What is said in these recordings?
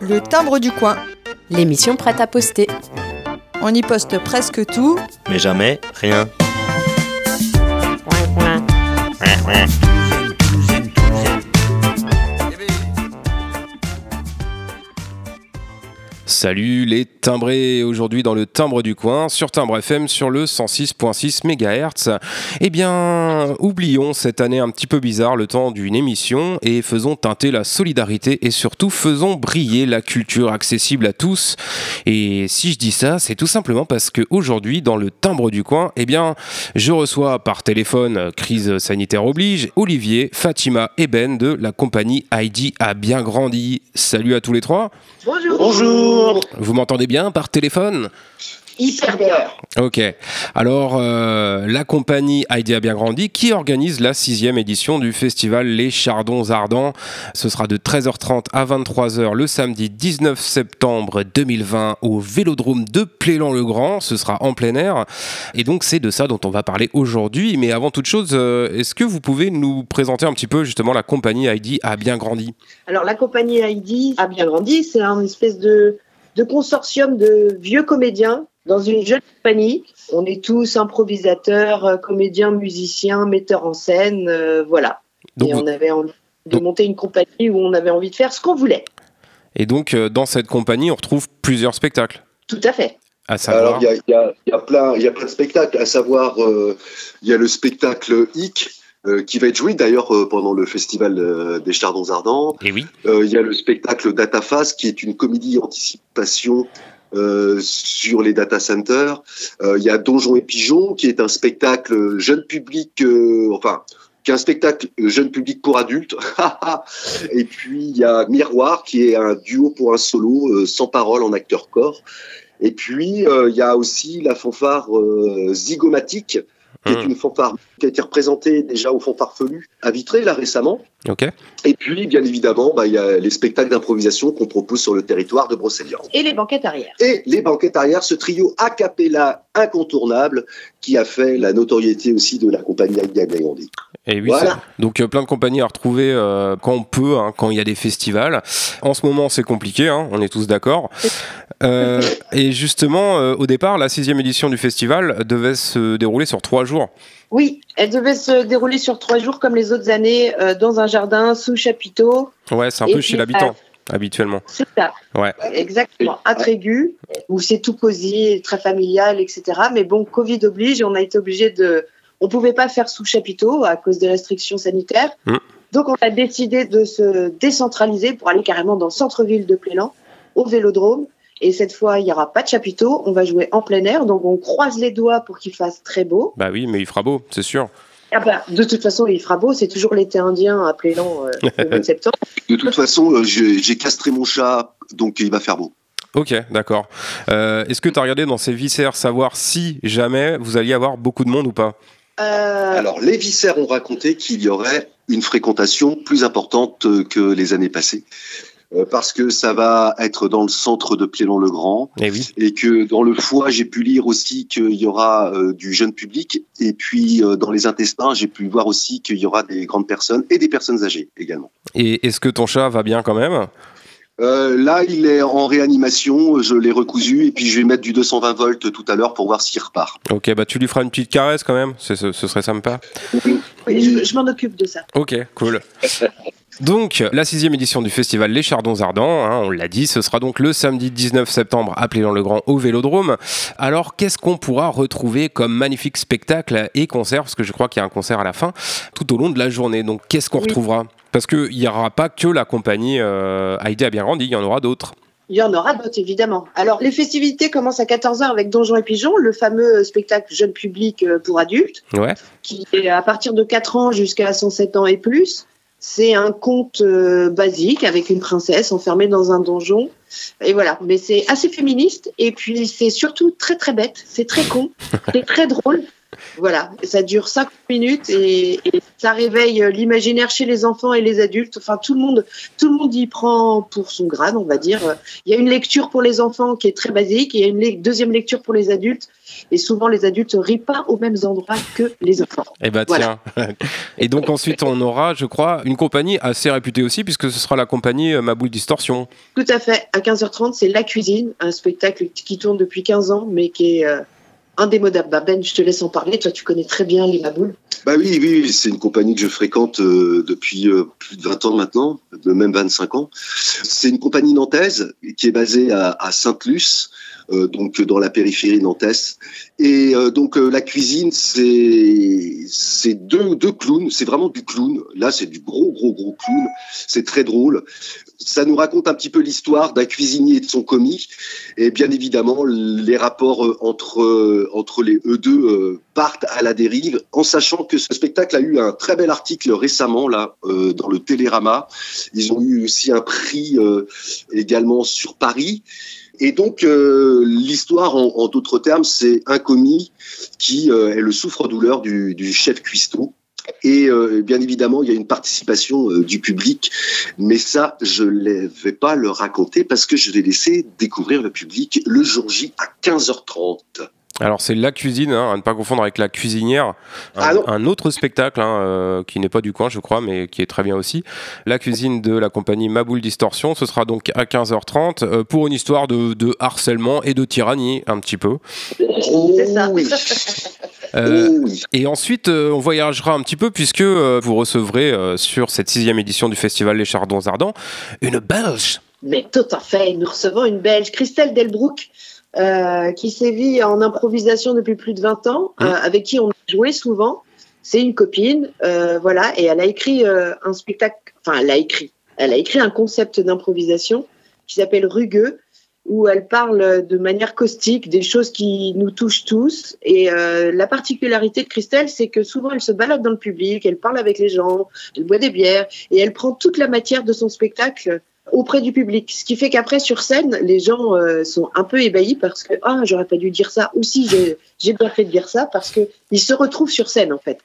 Le timbre du coin. L'émission prête à poster. On y poste presque tout. Mais jamais rien. Salut les timbrés, aujourd'hui dans le timbre du coin, sur Timbre FM, sur le 106.6 MHz. Eh bien, oublions cette année un petit peu bizarre, le temps d'une émission, et faisons teinter la solidarité et surtout faisons briller la culture accessible à tous. Et si je dis ça, c'est tout simplement parce qu'aujourd'hui, dans le timbre du coin, eh bien, je reçois par téléphone, crise sanitaire oblige, Olivier, Fatima et Ben de la compagnie Heidi a bien grandi. Salut à tous les trois. Bonjour. Bonjour Vous m'entendez bien par téléphone? Hyper bien. Ok. Alors, euh, la compagnie Heidi a bien grandi qui organise la sixième édition du festival Les Chardons Ardents. Ce sera de 13h30 à 23h le samedi 19 septembre 2020 au Vélodrome de Plélan-le-Grand. Ce sera en plein air. Et donc, c'est de ça dont on va parler aujourd'hui. Mais avant toute chose, euh, est-ce que vous pouvez nous présenter un petit peu justement la compagnie Heidi a bien grandi? Alors, la compagnie Heidi a bien grandi. C'est un espèce de, de consortium de vieux comédiens dans une jeune compagnie. On est tous improvisateurs, euh, comédiens, musiciens, metteurs en scène, euh, voilà. Donc, et vous- on avait envie de donc- monter une compagnie où on avait envie de faire ce qu'on voulait. Et donc, euh, dans cette compagnie, on retrouve plusieurs spectacles. Tout à fait. À savoir. Alors, il y y y a plein, il y a plein de spectacles, à savoir, euh, il y a le spectacle Hic, euh, qui va être joué d'ailleurs euh, pendant le festival euh, des Chardons Ardents. Et oui. Euh, il y a le spectacle Dataface, qui est une comédie anticipation sur les data centers. Il y a Donjon et Pigeon, qui est un spectacle jeune public, enfin, qui est un spectacle jeune public pour adultes. et puis il y a Miroir, qui est un duo pour un solo, sans parole en acteur corps. Et puis il y a aussi la fanfare Zygomatique, qui est Hmm. une fanfare qui a été représentée déjà au Fanfarfelu à Vitré, là récemment. Ok. Et puis, bien évidemment, bah, il y a les spectacles d'improvisation qu'on propose sur le territoire de Brocéliande. Et les banquettes arrière. Et les banquettes arrière, ce trio a cappella incontournable qui a fait la notoriété aussi de la compagnie Aïdia Grandi. Et oui, Voilà. donc euh, plein de compagnies à retrouver euh, quand on peut, hein, quand il y a des festivals. En ce moment, c'est compliqué, hein, on est tous d'accord. Euh, et justement, euh, au départ, la sixième édition du festival devait se dérouler sur trois jours. Oui, elle devait se dérouler sur trois jours comme les autres années, euh, dans un jardin sous chapiteau. Ouais, c'est un peu chez l'habitant, habituellement. C'est ça. Ouais. Exactement. À Trégu, où c'est tout cosy, très familial, etc. Mais bon, Covid oblige, et on a été obligé de. On pouvait pas faire sous chapiteau à cause des restrictions sanitaires. Mm. Donc, on a décidé de se décentraliser pour aller carrément dans le centre-ville de Plélan, au vélodrome. Et cette fois, il n'y aura pas de chapiteau. On va jouer en plein air. Donc, on croise les doigts pour qu'il fasse très beau. Bah oui, mais il fera beau, c'est sûr. Ah bah, de toute façon, il fera beau. C'est toujours l'été indien à Plélan euh, le mois de septembre. De toute façon, euh, j'ai j'ai castré mon chat, donc il va faire beau. Ok, d'accord. Euh, Est-ce que tu as regardé dans ces viscères savoir si jamais vous alliez avoir beaucoup de monde ou pas? Euh, Alors, les viscères ont raconté qu'il y aurait une fréquentation plus importante que les années passées. Euh, parce que ça va être dans le centre de Plélan-le-Grand. Eh oui. et que dans le foie, j'ai pu lire aussi qu'il y aura euh, du jeune public, et puis euh, dans les intestins, j'ai pu voir aussi qu'il y aura des grandes personnes et des personnes âgées également. Et est-ce que ton chat va bien quand même? Euh, là, il est en réanimation, je l'ai recousu, et puis je vais mettre du 220 volts tout à l'heure pour voir s'il repart. Ok, bah tu lui feras une petite caresse quand même, ce, ce- ce serait sympa. Oui, je, je m'en occupe de ça. Ok, cool. Donc, la sixième édition du festival Les Chardons Ardents, hein, on l'a dit, ce sera donc le samedi 19 septembre à Plélan-le-Grand au Vélodrome. Alors, qu'est-ce qu'on pourra retrouver comme magnifique spectacle et concert? Parce que je crois qu'il y a un concert à la fin, tout au long de la journée. Donc, qu'est-ce qu'on Oui. retrouvera? Parce qu'il n'y aura pas que la compagnie euh, Heidi a bien grandi, il y en aura d'autres. Il y en aura d'autres, évidemment. Alors, les festivités commencent à 14h avec Donjons et Pigeons, le fameux spectacle jeune public euh, pour adultes, Ouais. qui est à partir de 4 ans jusqu'à 107 ans et plus. C'est un conte euh, basique avec une princesse enfermée dans un donjon. Et voilà, mais c'est assez féministe. Et puis, c'est surtout très, très bête. C'est très con. C'est très drôle. Voilà, ça dure 5 minutes et, et ça réveille euh, l'imaginaire chez les enfants et les adultes. Enfin, tout le monde, tout le monde y prend pour son grade, on va dire. Il y a une lecture pour les enfants qui est très basique, et il y a une le- deuxième lecture pour les adultes. Et souvent, les adultes rient pas aux mêmes endroits que les enfants. Eh ben Voilà. tiens. Et donc ensuite on aura, je crois, une compagnie assez réputée aussi puisque ce sera la compagnie euh, Maboule Distorsion. Tout à fait. À 15h30, c'est La Cuisine, un spectacle qui tourne depuis 15 ans, mais qui est euh, indémodable. Bah, ben, je te laisse en parler. Toi, tu connais très bien les Maboules. Bah oui, oui, c'est une compagnie que je fréquente euh, depuis euh, plus de 20 ans maintenant, même 25 ans. C'est une compagnie nantaise qui est basée à, Sainte-Luce, donc dans la périphérie nantaise. Et euh, donc euh, la cuisine, c'est deux, deux clowns, c'est vraiment du clown. Là, c'est du gros, gros, gros clown. C'est très drôle. Ça nous raconte un petit peu l'histoire d'un cuisinier et de son commis. Et bien évidemment, les rapports euh, entre, euh, entre les eux deux euh, partent à la dérive, en sachant que ce spectacle a eu un très bel article récemment là euh, dans le Télérama. Ils ont eu aussi un prix euh, également sur Paris. Et donc euh, l'histoire, en, d'autres termes, c'est un commis qui euh, est le souffre-douleur du, du chef cuistot. Et euh, bien évidemment, il y a une participation du public, mais ça, je ne vais pas le raconter parce que je vais laisser découvrir le public le jour J à 15h30. Alors c'est la cuisine, hein, à ne pas confondre avec la cuisinière, un, Ah un autre spectacle hein, euh, qui n'est pas du coin je crois, mais qui est très bien aussi. La cuisine de la compagnie Maboule Distorsion, ce sera donc à 15h30 euh, pour une histoire de, de harcèlement et de tyrannie un petit peu. C'est ça. oui. Euh. Et ensuite, euh, on voyagera un petit peu puisque euh, vous recevrez euh, sur cette sixième édition du festival Les Chardons Ardents une Belge. Mais tout à fait. Nous recevons une Belge, Christelle Delbrook, euh, qui sévit en improvisation depuis plus de 20 ans, Mmh. euh, avec qui on a joué souvent. C'est une copine, euh, voilà, et elle a écrit euh, un spectacle, enfin, elle a écrit, elle a écrit un concept d'improvisation qui s'appelle Rugueux, où elle parle de manière caustique des choses qui nous touchent tous. Et euh, la particularité de Christelle, c'est que souvent elle se balade dans le public, elle parle avec les gens, elle boit des bières, et elle prend toute la matière de son spectacle auprès du public. Ce qui fait qu'après, sur scène, les gens euh, sont un peu ébahis parce que ah, j'aurais pas dû dire ça. Ou si j'ai bien fait de dire ça parce que ils se retrouvent sur scène en fait.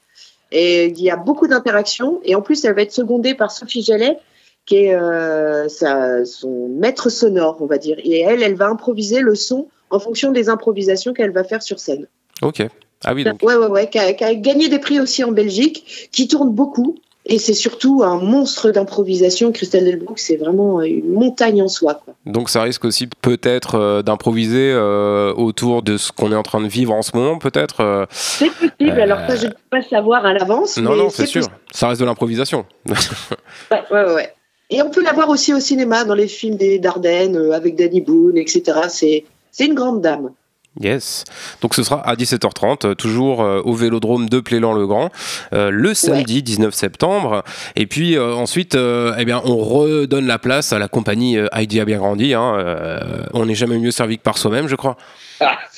Et il y a beaucoup d'interactions. Et en plus, elle va être secondée par Sophie Jallet, qui est euh, sa, son maître sonore, on va dire. Et elle, elle va improviser le son en fonction des improvisations qu'elle va faire sur scène. Ok. Ah oui, donc. Ouais, ouais, ouais, qui a, qui a gagné des prix aussi en Belgique, qui tourne beaucoup. Et c'est surtout un monstre d'improvisation. Christelle Delbrook, c'est vraiment une montagne en soi. Quoi. Donc ça risque aussi peut-être euh, d'improviser euh, autour de ce qu'on est en train de vivre en ce moment, peut-être. euh. C'est possible, alors ça, je ne peux pas savoir à l'avance. Non, mais non, c'est sûr. possible. Ça reste de l'improvisation. Ouais, ouais, ouais. Et on peut la voir aussi au cinéma, dans les films des Dardennes, avec Danny Boone, etc. C'est, c'est une grande dame. Yes. Donc ce sera à 17h30, euh, toujours euh, au Vélodrome de Plélan-le-Grand, euh, le samedi 19 septembre. Et puis euh, ensuite, euh, eh bien, on redonne la place à la compagnie euh, Heidi a bien grandi. hein, euh, on n'est jamais mieux servi que par soi-même, je crois.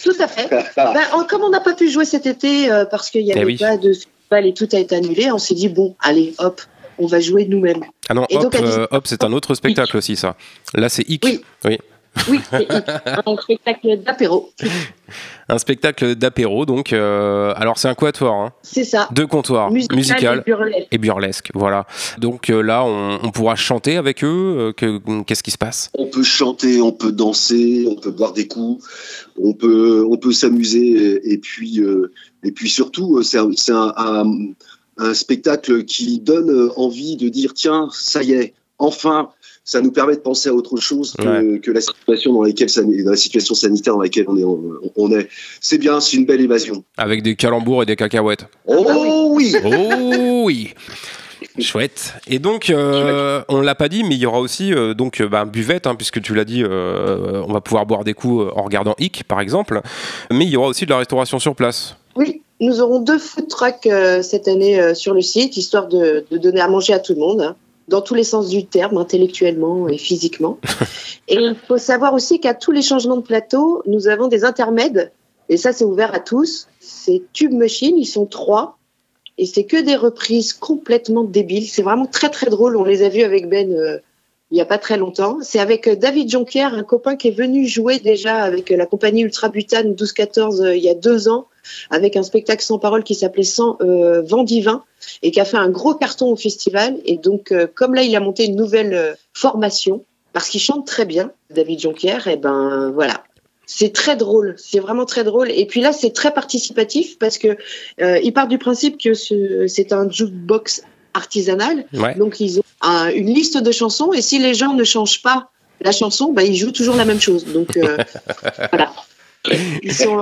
Tout à fait. Ben, en- comme on n'a pas pu jouer cet été euh, parce qu'il n'y avait Eh oui. pas de festival et tout a été annulé, on s'est dit bon, allez, hop, on va jouer nous-mêmes. Ah non, Et hop, donc, à 17 hop, c'est un autre spectacle aussi, ça. Là, c'est Hic. Oui. oui. Oui, c'est un spectacle d'apéro. Un spectacle d'apéro, donc. euh, alors, c'est un quatuor, hein, C'est ça. deux comptoirs, Musical, musical et burlesque. et burlesque. Voilà. Donc euh, là, on, on pourra chanter avec eux. euh, que- Qu'est-ce qui se passe? On peut chanter, on peut danser, on peut boire des coups, on peut, on peut s'amuser et, et puis, euh, et puis surtout, c'est un, c'est un, un- un spectacle qui donne envie de dire tiens, ça y est, enfin, ça nous permet de penser à autre chose que, que la situation dans laquelle dans la situation sanitaire dans laquelle on est. On, on est. C'est bien, c'est une belle évasion. Avec des calembours et des cacahuètes. Oh bah oui. oui. Oh oui Chouette. Et donc, euh, on l'a pas dit, mais il y aura aussi euh, donc euh, bah, buvette, hein, puisque tu l'as dit, euh, on va pouvoir boire des coups euh, en regardant Hic, par exemple. Mais il y aura aussi de la restauration sur place. Oui, nous aurons deux food trucks euh, cette année euh, sur le site, histoire de, de donner à manger à tout le monde, hein, dans tous les sens du terme, intellectuellement et physiquement. et il faut savoir aussi qu'à tous les changements de plateau, nous avons des intermèdes, et ça c'est ouvert à tous. C'est Tube Machine, ils sont trois, et c'est que des reprises complètement débiles. C'est vraiment très très drôle, on les a vus avec Ben euh, il n'y a pas très longtemps. C'est avec euh, David Jonquière, un copain qui est venu jouer déjà avec euh, la compagnie Ultra Butane 12-14 euh, il y a deux ans avec un spectacle sans parole qui s'appelait Sans euh, Vent divin et qui a fait un gros carton au festival. Et donc, euh, comme là, il a monté une nouvelle euh, formation parce qu'il chante très bien, David Jonquière. Et ben voilà, c'est très drôle, c'est vraiment très drôle. Et puis là, c'est très participatif parce que euh, il part du principe que ce- c'est un jukebox artisanal. Ouais. Donc ils ont un- une liste de chansons et si les gens ne changent pas la chanson, bah, ils jouent toujours la même chose. Donc euh, voilà. Ils sont-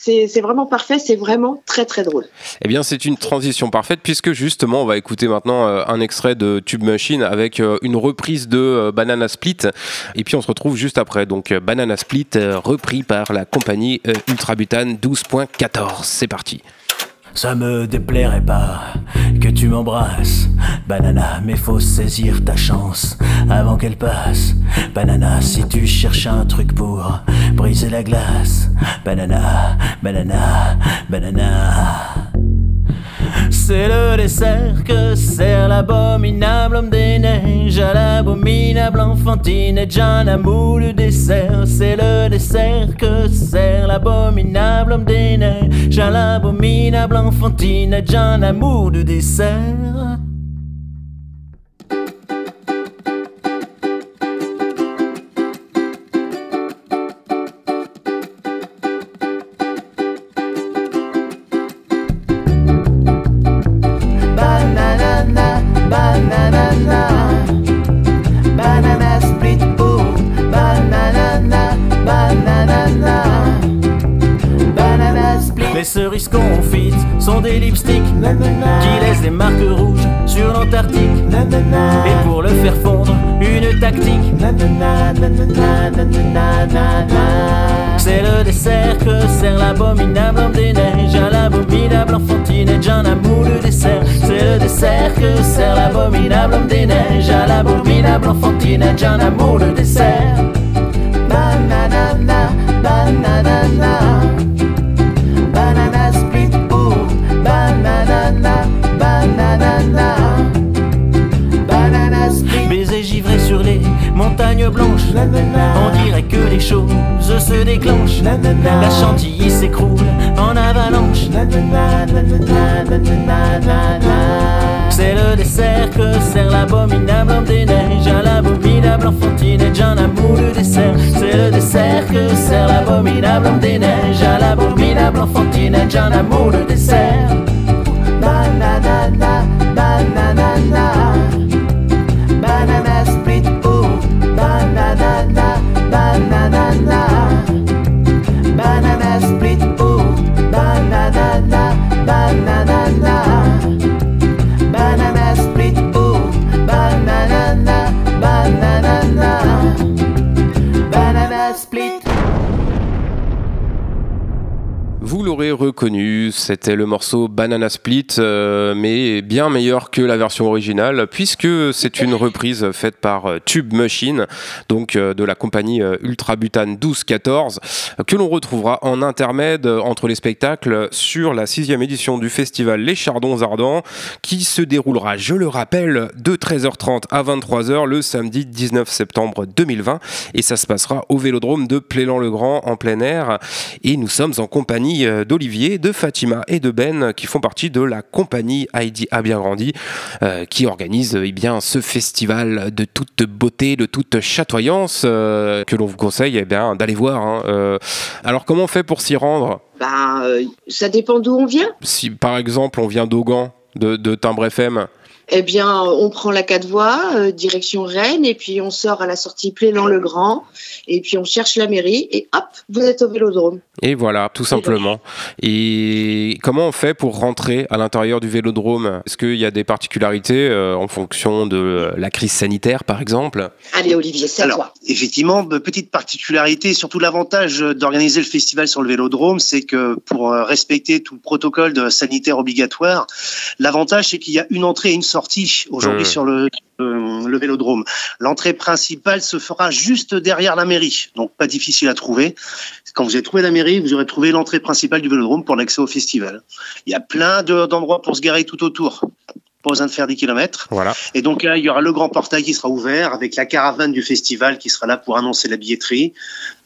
C'est vraiment parfait, c'est vraiment très très drôle. Eh bien, c'est une transition parfaite puisque justement, on va écouter maintenant euh, un extrait de Tube Machine avec euh, une reprise de euh, Banana Split. Et puis, on se retrouve juste après. Donc, Banana Split repris par la compagnie euh, Ultrabutane 12.14. C'est parti. Ça me déplairait pas que tu m'embrasses, Banana, mais faut saisir ta chance avant qu'elle passe. Banana, si tu cherches un truc pour briser la glace, Banana, Banana, Banana. C'est le dessert que sert l'abominable homme des neiges à l'abominable enfantine et John amour le dessert. C'est le dessert que sert l'abominable homme des neiges à l'abominable enfantine et John amour de dessert. Les cerises confites sont des lipsticks qui laissent des marques rouges sur l'Antarctique. Et pour le faire fondre, une tactique. C'est le dessert que sert l'abominable homme des neiges à l'abominable enfantine et John amour le dessert. C'est le dessert que sert l'abominable homme des neiges à l'abominable enfantine et John amour le dessert. Banana, banana blanches. On dirait que les choses se déclenchent. La chantilly s'écroule en avalanche. C'est le dessert que sert l'abominable homme des neiges à l'abominable enfantine et John amour le dessert. C'est le dessert que sert l'abominable homme des neiges à l'abominable enfantine et John amour le dessert. Reconnu, c'était le morceau Banana Split, euh, mais bien meilleur que la version originale, puisque c'est une reprise faite par euh, Tube Machine, donc euh, de la compagnie euh, Ultrabutane 1214, euh, que l'on retrouvera en intermède entre les spectacles sur la sixième édition du festival Les Chardons Ardents, qui se déroulera, je le rappelle, de 13h30 à 23h le samedi 19 septembre 2020, et ça se passera au Vélodrome de Plélan-le-Grand en plein air, et nous sommes en compagnie euh, d'Olivier, de Fatima et de Ben qui font partie de la compagnie Heidi a bien grandi euh, qui organise eh bien, ce festival de toute beauté, de toute chatoyance euh, que l'on vous conseille eh bien, d'aller voir. hein. Euh, alors comment on fait pour s'y rendre? Ben, ça dépend d'où on vient. Si par exemple on vient d'Augan, de, de Timbre FM, Eh bien, on prend la quatre voies, euh, direction Rennes, et puis on sort à la sortie Plélan-le-Grand, et puis on cherche la mairie, et hop, vous êtes au Vélodrome. et voilà, tout simplement. Et comment on fait pour rentrer à l'intérieur du vélodrome? Est-ce qu'il y a des particularités euh, en fonction de la crise sanitaire par exemple? Allez, Olivier, c'est Alors, toi. effectivement, de petite particularité, surtout l'avantage d'organiser le festival sur le Vélodrome, c'est que pour euh, respecter tout le protocole de sanitaire obligatoire, l'avantage c'est qu'il y a une entrée et une sortie aujourd'hui Mmh. sur le, euh, le Vélodrome. L'entrée principale se fera juste derrière la mairie, donc pas difficile à trouver. Quand vous avez trouvé la mairie, vous aurez trouvé l'entrée principale du Vélodrome pour l'accès au festival. Il y a plein de- d'endroits pour se garer tout autour pas besoin de faire des kilomètres. Voilà. Et donc là, il y aura le grand portail qui sera ouvert avec la caravane du festival qui sera là pour annoncer la billetterie,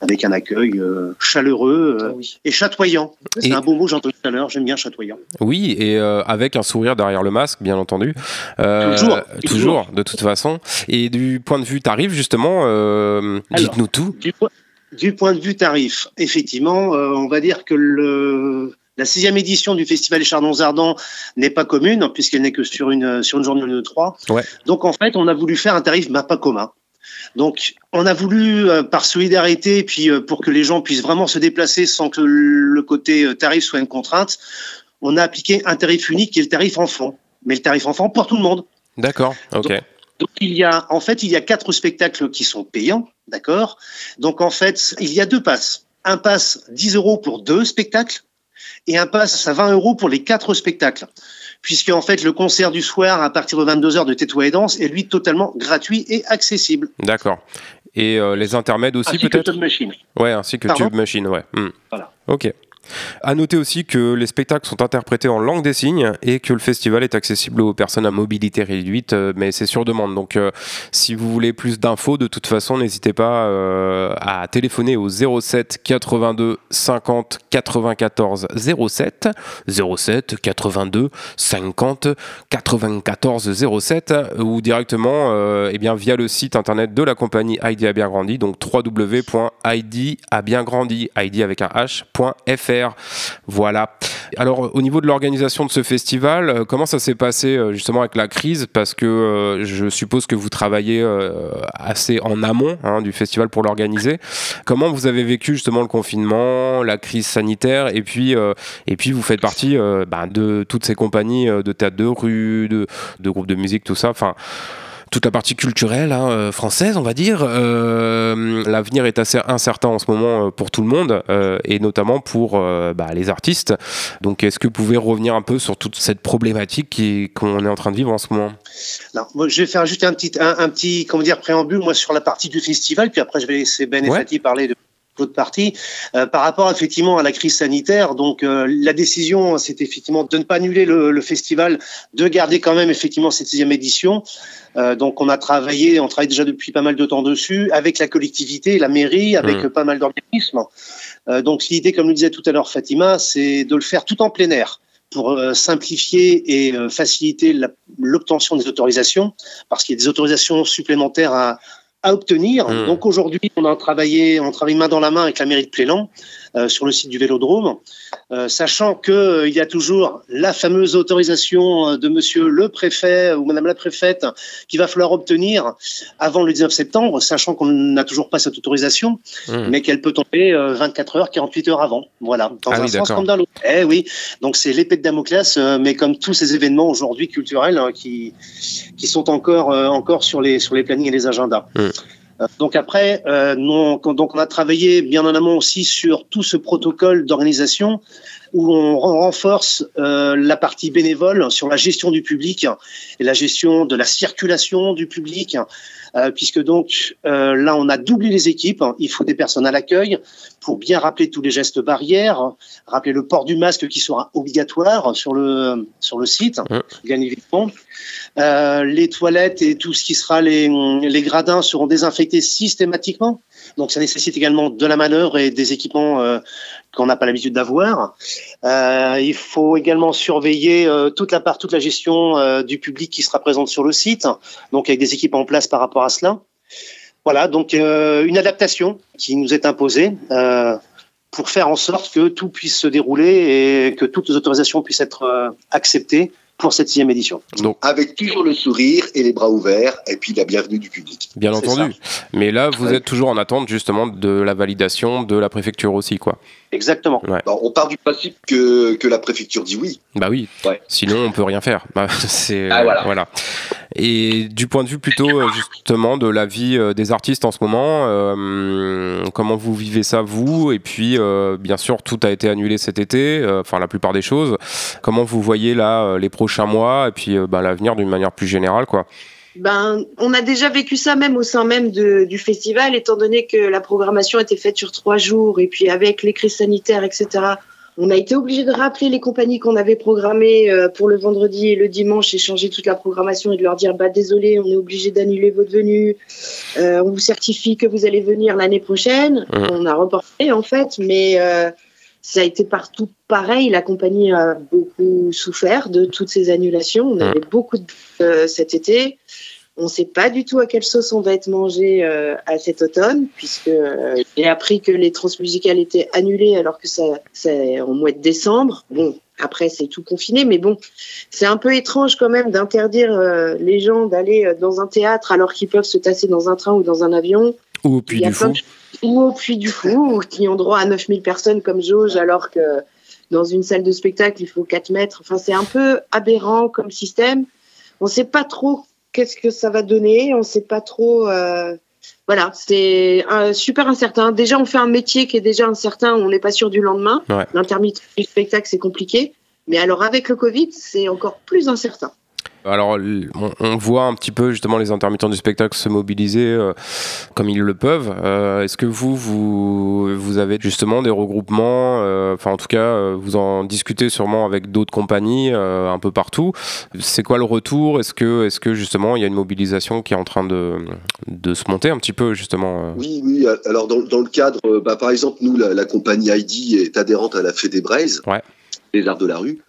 avec un accueil euh, chaleureux euh, et chatoyant. C'est Et- un beau mot, j'ai entendu tout à l'heure, j'aime bien chatoyant. Oui, et euh, avec un sourire derrière le masque, bien entendu. Euh, Toujours, toujours, de toute façon. Et du point de vue tarif, justement, euh, dites-nous tout. Du, po- du point de vue tarif, effectivement, euh, on va dire que le, la sixième édition du Festival des Chardons Ardents n'est pas commune, puisqu'elle n'est que sur une, sur une journée de trois. Ouais. Donc, en fait, on a voulu faire un tarif bah, pas commun. Donc, on a voulu, euh, par solidarité, et puis euh, pour que les gens puissent vraiment se déplacer sans que le côté euh, tarif soit une contrainte, on a appliqué un tarif unique qui est le tarif enfant. Mais le tarif enfant pour tout le monde. D'accord, ok. Donc il y a en fait il y a quatre spectacles qui sont payants, d'accord? Donc en fait il y a deux passes. Un pass 10 euros pour deux spectacles et un pass à 20 euros pour les quatre spectacles. Puisque en fait le concert du soir à partir de 22 h de Tétois et Danse est lui totalement gratuit et accessible. D'accord. Et euh, les intermèdes aussi, Ainsi que peut-être? Top Machine. Ouais, ainsi que Pardon? Tube Machine, ouais. Hmm. Voilà. Ok. À noter aussi que les spectacles sont interprétés en langue des signes et que le festival est accessible aux personnes à mobilité réduite, euh, mais c'est sur demande. Donc, euh, si vous voulez plus d'infos, de toute façon, n'hésitez pas euh, à téléphoner au 07 82 50 94 07 07 82 50 94 07 ou directement eh bien, via le site internet de la compagnie Heidi a bien grandi, donc www.heidi a bien grandi, Heidi avec un h.fr. Voilà. Alors, au niveau de l'organisation de ce festival, euh, comment ça s'est passé euh, justement avec la crise? Parce que euh, je suppose que vous travaillez assez en amont hein, du festival pour l'organiser. Comment vous avez vécu justement le confinement, la crise sanitaire? Et puis, vous faites partie ben, de toutes ces compagnies de théâtre de rue, de, de groupes de musique, tout ça. Toute la partie culturelle hein, euh, française, on va dire. Euh, L'avenir est assez incertain en ce moment euh, pour tout le monde, euh, et notamment pour euh, bah, les artistes. Donc, est-ce que vous pouvez revenir un peu sur toute cette problématique qu'on est en train de vivre en ce moment? Alors, moi, je vais faire juste un petit, un, un petit, comment dire, préambule, moi, sur la partie du festival, puis après, je vais laisser Ben et Ouais. Fatih parler de l'autre partie. Euh, par rapport, effectivement, à la crise sanitaire, donc, euh, la décision, c'est effectivement de ne pas annuler le, le festival, de garder quand même, effectivement, cette sixième édition. Euh, donc, on a travaillé, on travaille déjà depuis pas mal de temps dessus, avec la collectivité, la mairie, avec euh, pas mal d'organismes. Donc, l'idée, comme le disait tout à l'heure Fatima, c'est de le faire tout en plein air pour simplifier et faciliter l'obtention des autorisations, parce qu'il y a des autorisations supplémentaires à, à obtenir. Mhm. Donc aujourd'hui, on a travaillé, on travaille main dans la main avec la mairie de Plélan sur le site du Vélodrome, euh, sachant que euh, il y a toujours la fameuse autorisation euh, de Monsieur le préfet ou Madame la préfète qu'il va falloir obtenir avant le 19 septembre, sachant qu'on n'a toujours pas cette autorisation, Mmh. mais qu'elle peut tomber euh, 24 heures, 48 heures avant. Voilà, dans Ah un oui, sens comme dans l'autre. Eh oui, donc c'est l'épée de Damoclès, euh, mais comme tous ces événements aujourd'hui culturels hein, qui qui sont encore euh, encore sur les sur les plannings et les agendas. Mm. Euh, Donc après, euh, donc on a travaillé bien en amont aussi sur tout ce protocole d'organisation où on ren- renforce euh, la partie bénévole sur la gestion du public et la gestion de la circulation du public, euh, puisque donc euh, là on a doublé les équipes. Il faut des personnes à l'accueil pour bien rappeler tous les gestes barrières, rappeler le port du masque qui sera obligatoire sur le sur le site, bien évidemment. Euh, les toilettes et tout ce qui sera les, les gradins seront désinfectés systématiquement. Donc ça nécessite également de la manœuvre et des équipements euh, qu'on n'a pas l'habitude d'avoir. Euh, il faut également surveiller euh, toute la part, toute la gestion du public qui sera présente sur le site, donc avec des équipes en place par rapport à cela. Voilà, donc une adaptation qui nous est imposée pour faire en sorte que tout puisse se dérouler et que toutes les autorisations puissent être acceptées pour cette sixième édition. Donc, Avec toujours le sourire et les bras ouverts, et puis la bienvenue du public. bien entendu. Mais là, vous Ouais. êtes toujours en attente justement de la validation de la préfecture aussi, quoi. Exactement. Bon, on part du principe que, que la préfecture dit oui. Bah oui. Ouais. Sinon, on peut rien faire. Bah, c'est Ah, voilà. voilà. Et du point de vue plutôt euh, justement de la vie euh, des artistes en ce moment, euh, comment vous vivez ça vous? Et puis, euh, bien sûr, tout a été annulé cet été. euh, Enfin, la plupart des choses. Comment vous voyez là les prochains mois et puis euh, bah, l'avenir d'une manière plus générale, quoi Ben, on a déjà vécu ça même au sein même de- du festival, étant donné que la programmation était faite sur trois jours et puis avec les crises sanitaires, etc. On a été obligé de rappeler les compagnies qu'on avait programmées euh, pour le vendredi et le dimanche et changer toute la programmation et de leur dire bah désolé, on est obligé d'annuler votre venue. Euh, on vous certifie que vous allez venir l'année prochaine. Mhm. On a reporté en fait, mais euh, ça a été partout pareil. La compagnie a beaucoup souffert de toutes ces annulations. On avait beaucoup de euh, cet été. On ne sait pas du tout à quelle sauce on va être mangé euh, à cet automne, puisque euh, j'ai appris que les transmusicales étaient annulées alors que ça, c'est en mois de décembre. Bon, après c'est tout confiné, mais bon, c'est un peu étrange quand même d'interdire euh, les gens d'aller euh, dans un théâtre alors qu'ils peuvent se tasser dans un train ou dans un avion Ou au Puy du Fou. ou au Puy du Fou, ou qui ont droit à 9000 personnes comme jauge, alors que dans une salle de spectacle, il faut 4 mètres. Enfin, c'est un peu aberrant comme système. On ne sait pas trop qu'est-ce que ça va donner. On ne sait pas trop. euh, Voilà, c'est super incertain. Déjà, on fait un métier qui est déjà incertain. On n'est pas sûr du lendemain. Ouais. L'intermittent du spectacle, c'est compliqué. Mais alors, avec le Covid, c'est encore plus incertain. Alors, on, on voit un petit peu justement les intermittents du spectacle se mobiliser euh, comme ils le peuvent. Euh, Est-ce que vous, vous, vous avez justement des regroupements euh, Enfin, en tout cas, vous en discutez sûrement avec d'autres compagnies un peu partout. C'est quoi le retour? Est-ce que, est-ce que justement il y a une mobilisation qui est en train de, de se monter un petit peu justement Oui, oui. Alors, dans, dans le cadre, bah, par exemple, nous, la, la compagnie ID est adhérente à la Fédé Braise, Ouais. les arts de la rue.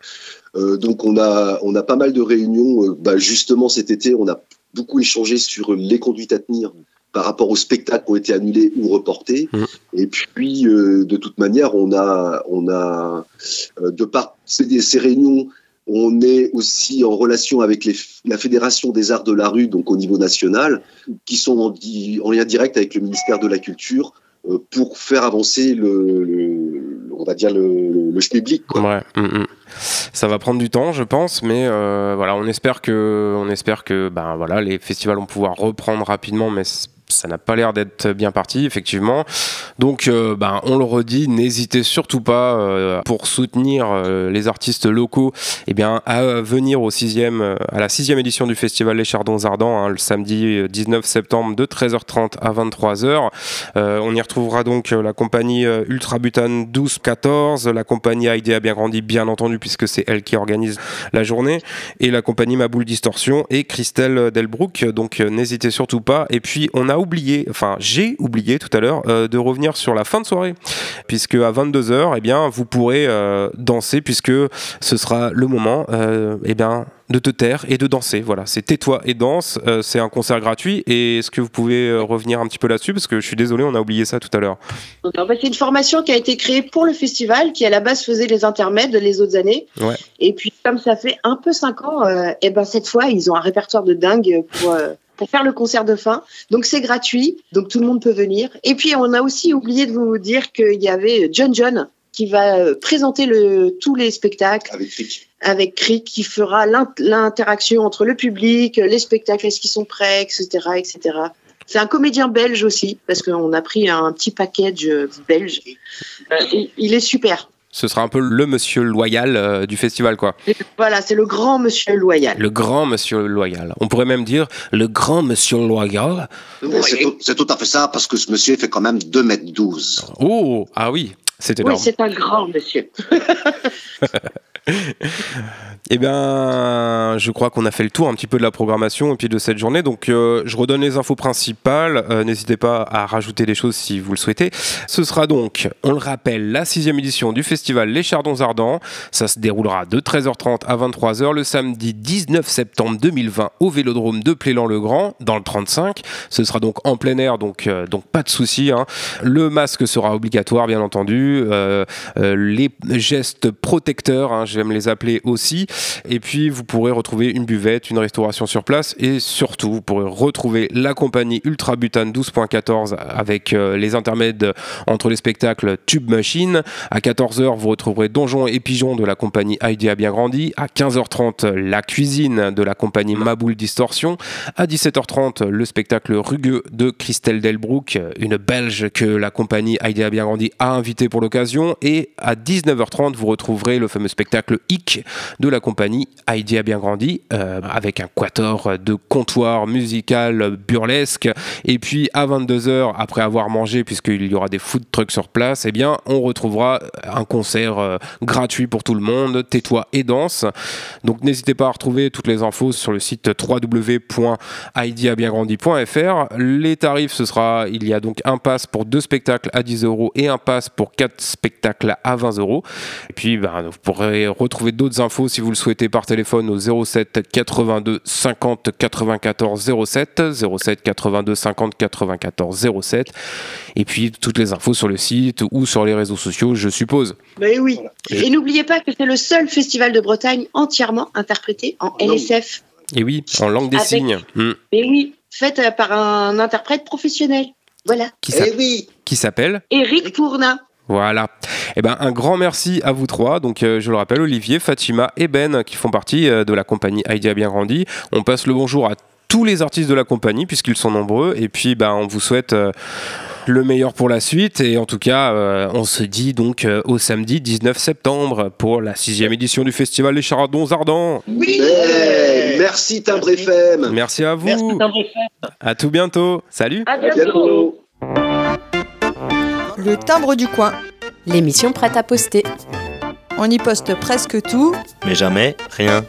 Euh, donc, on a, on a pas mal de réunions. Euh, bah, justement, cet été, on a beaucoup échangé sur les conduites à tenir par rapport aux spectacles qui ont été annulés ou reportés. Mhm. Et puis, euh, de toute manière, on a, on a euh, de par ces, ces réunions, on est aussi en relation avec les, la Fédération des arts de la rue, donc au niveau national, qui sont en, en lien direct avec le ministère de la Culture euh, pour faire avancer le, le- on va dire le, le, schmilblick, quoi. Mm, mm. Ça va prendre du temps, je pense, mais euh, voilà, on espère que, on espère que, ben voilà, les festivals vont pouvoir reprendre rapidement, mais ça n'a pas l'air d'être bien parti, effectivement. Donc, euh, ben, on le redit, n'hésitez surtout pas euh, pour soutenir euh, les artistes locaux, eh bien, à venir au sixième, à la sixième édition du festival Les Chardons Ardents, hein, le samedi euh, 19 septembre de 13h30 à 23h. Euh, on y retrouvera donc la compagnie Ultra Butane 12-14, la compagnie ID a bien grandi, bien entendu, puisque c'est elle qui organise la journée, et la compagnie Maboule Distorsion et Christelle Delbrook. Donc n'hésitez surtout pas. Et puis on a oublié, enfin j'ai oublié tout à l'heure euh, de revenir sur la fin de soirée, puisque à 22h, eh bien vous pourrez euh, danser, puisque ce sera le moment, euh, eh bien de te taire et de danser. Voilà, c'est tais-toi et danse. C'est un concert gratuit. Et est-ce que vous pouvez revenir un petit peu là-dessus? Parce que je suis désolé, on a oublié ça tout à l'heure. Donc, en fait, c'est une formation qui a été créée pour le festival, qui à la base faisait les intermèdes les autres années. Ouais. Et puis, comme ça fait un peu cinq ans, euh, et ben cette fois, ils ont un répertoire de dingue pour. euh, pour faire le concert de fin. Donc c'est gratuit, donc tout le monde peut venir. Et puis on a aussi oublié de vous dire qu'il y avait John John qui va euh, présenter le, tous les spectacles Avec Rick. avec Cric qui fera l'in- l'interaction entre le public, les spectacles, est-ce qu'ils sont prêts, etc. etc. C'est un comédien belge aussi, parce qu'on a pris un petit package euh, belge. Euh, il- il est super. Ce sera un peu le monsieur loyal euh, du festival, quoi. Voilà, c'est le grand monsieur loyal. Le grand monsieur loyal. On pourrait même dire le grand monsieur loyal. C'est tout, c'est tout à fait ça, parce que ce monsieur fait quand même 2 mètres 12. Oh, ah oui, c'est Oui, énorme. c'est un grand monsieur. Eh bien, je crois qu'on a fait le tour un petit peu de la programmation et puis de cette journée. Donc, euh, je redonne les infos principales. Euh, N'hésitez pas à rajouter des choses si vous le souhaitez. Ce sera donc, on le rappelle, la sixième édition du festival Les Chardons Ardents. Ça se déroulera de 13h30 à 23h le samedi 19 septembre 2020 au Vélodrome de Plélan-le-Grand dans le 35. Ce sera donc en plein air, donc, euh, donc pas de souci. hein. Le masque sera obligatoire, bien entendu. Euh, euh, les gestes protecteurs, hein, j'aime les appeler aussi. Et puis, vous pourrez retrouver une buvette, une restauration sur place. Et surtout, vous pourrez retrouver la compagnie Ultra Butane 12.14 avec euh, les intermèdes entre les spectacles Tube Machine. À 14h, vous retrouverez Donjon et Pigeon de la compagnie Idea Bien Grandi. À 15h30, la cuisine de la compagnie Maboule Distorsion. À 17h30, le spectacle rugueux de Christelle Delbrook, une belge que la compagnie Idea Bien Grandi a invité pour l'occasion. Et à 19h30, vous retrouverez le fameux spectacle Hic de la compagnie Heidi a bien grandi, euh, avec un quator de comptoir musical burlesque. Et puis à 22h, après avoir mangé, puisqu'il y aura des food trucks sur place, eh bien, on retrouvera un concert euh, gratuit pour tout le monde, tais-toi et danse. Donc n'hésitez pas à retrouver toutes les infos sur le site www.idaabiengrandi.fr. Les tarifs, ce sera, il y a donc un pass pour deux spectacles à 10 euros et un pass pour quatre spectacles à 20 euros. Et puis, ben, vous pourrez retrouver d'autres infos si vous le souhaitez par téléphone au 07 82 50 94 07, 07 82 50 94 07. Et puis toutes les infos sur le site ou sur les réseaux sociaux, je suppose. Mais oui. Et n'oubliez pas que c'est le seul festival de Bretagne entièrement interprété en non. LSF. Et oui, en langue des Avec- signes. Hmm. Mais oui, fait euh, par un interprète professionnel. Voilà. Qui Eh oui. qui s'appelle Éric Tournin. Voilà. Eh ben, un grand merci à vous trois. Donc, euh, je le rappelle, Olivier, Fatima et Ben, qui font partie euh, de la compagnie Heidi a bien grandi. On passe le bonjour à tous les artistes de la compagnie, puisqu'ils sont nombreux. Et puis, ben, on vous souhaite euh, le meilleur pour la suite. Et en tout cas, euh, on se dit donc euh, au samedi 19 septembre pour la sixième édition du Festival des Charadons Ardents. Oui. Merci Timbre FM. Merci à vous. Merci, Timbre FM. À tout bientôt. Salut. À À bientôt. Le timbre du coin. L'émission prête à poster. On y poste presque tout. Mais jamais rien.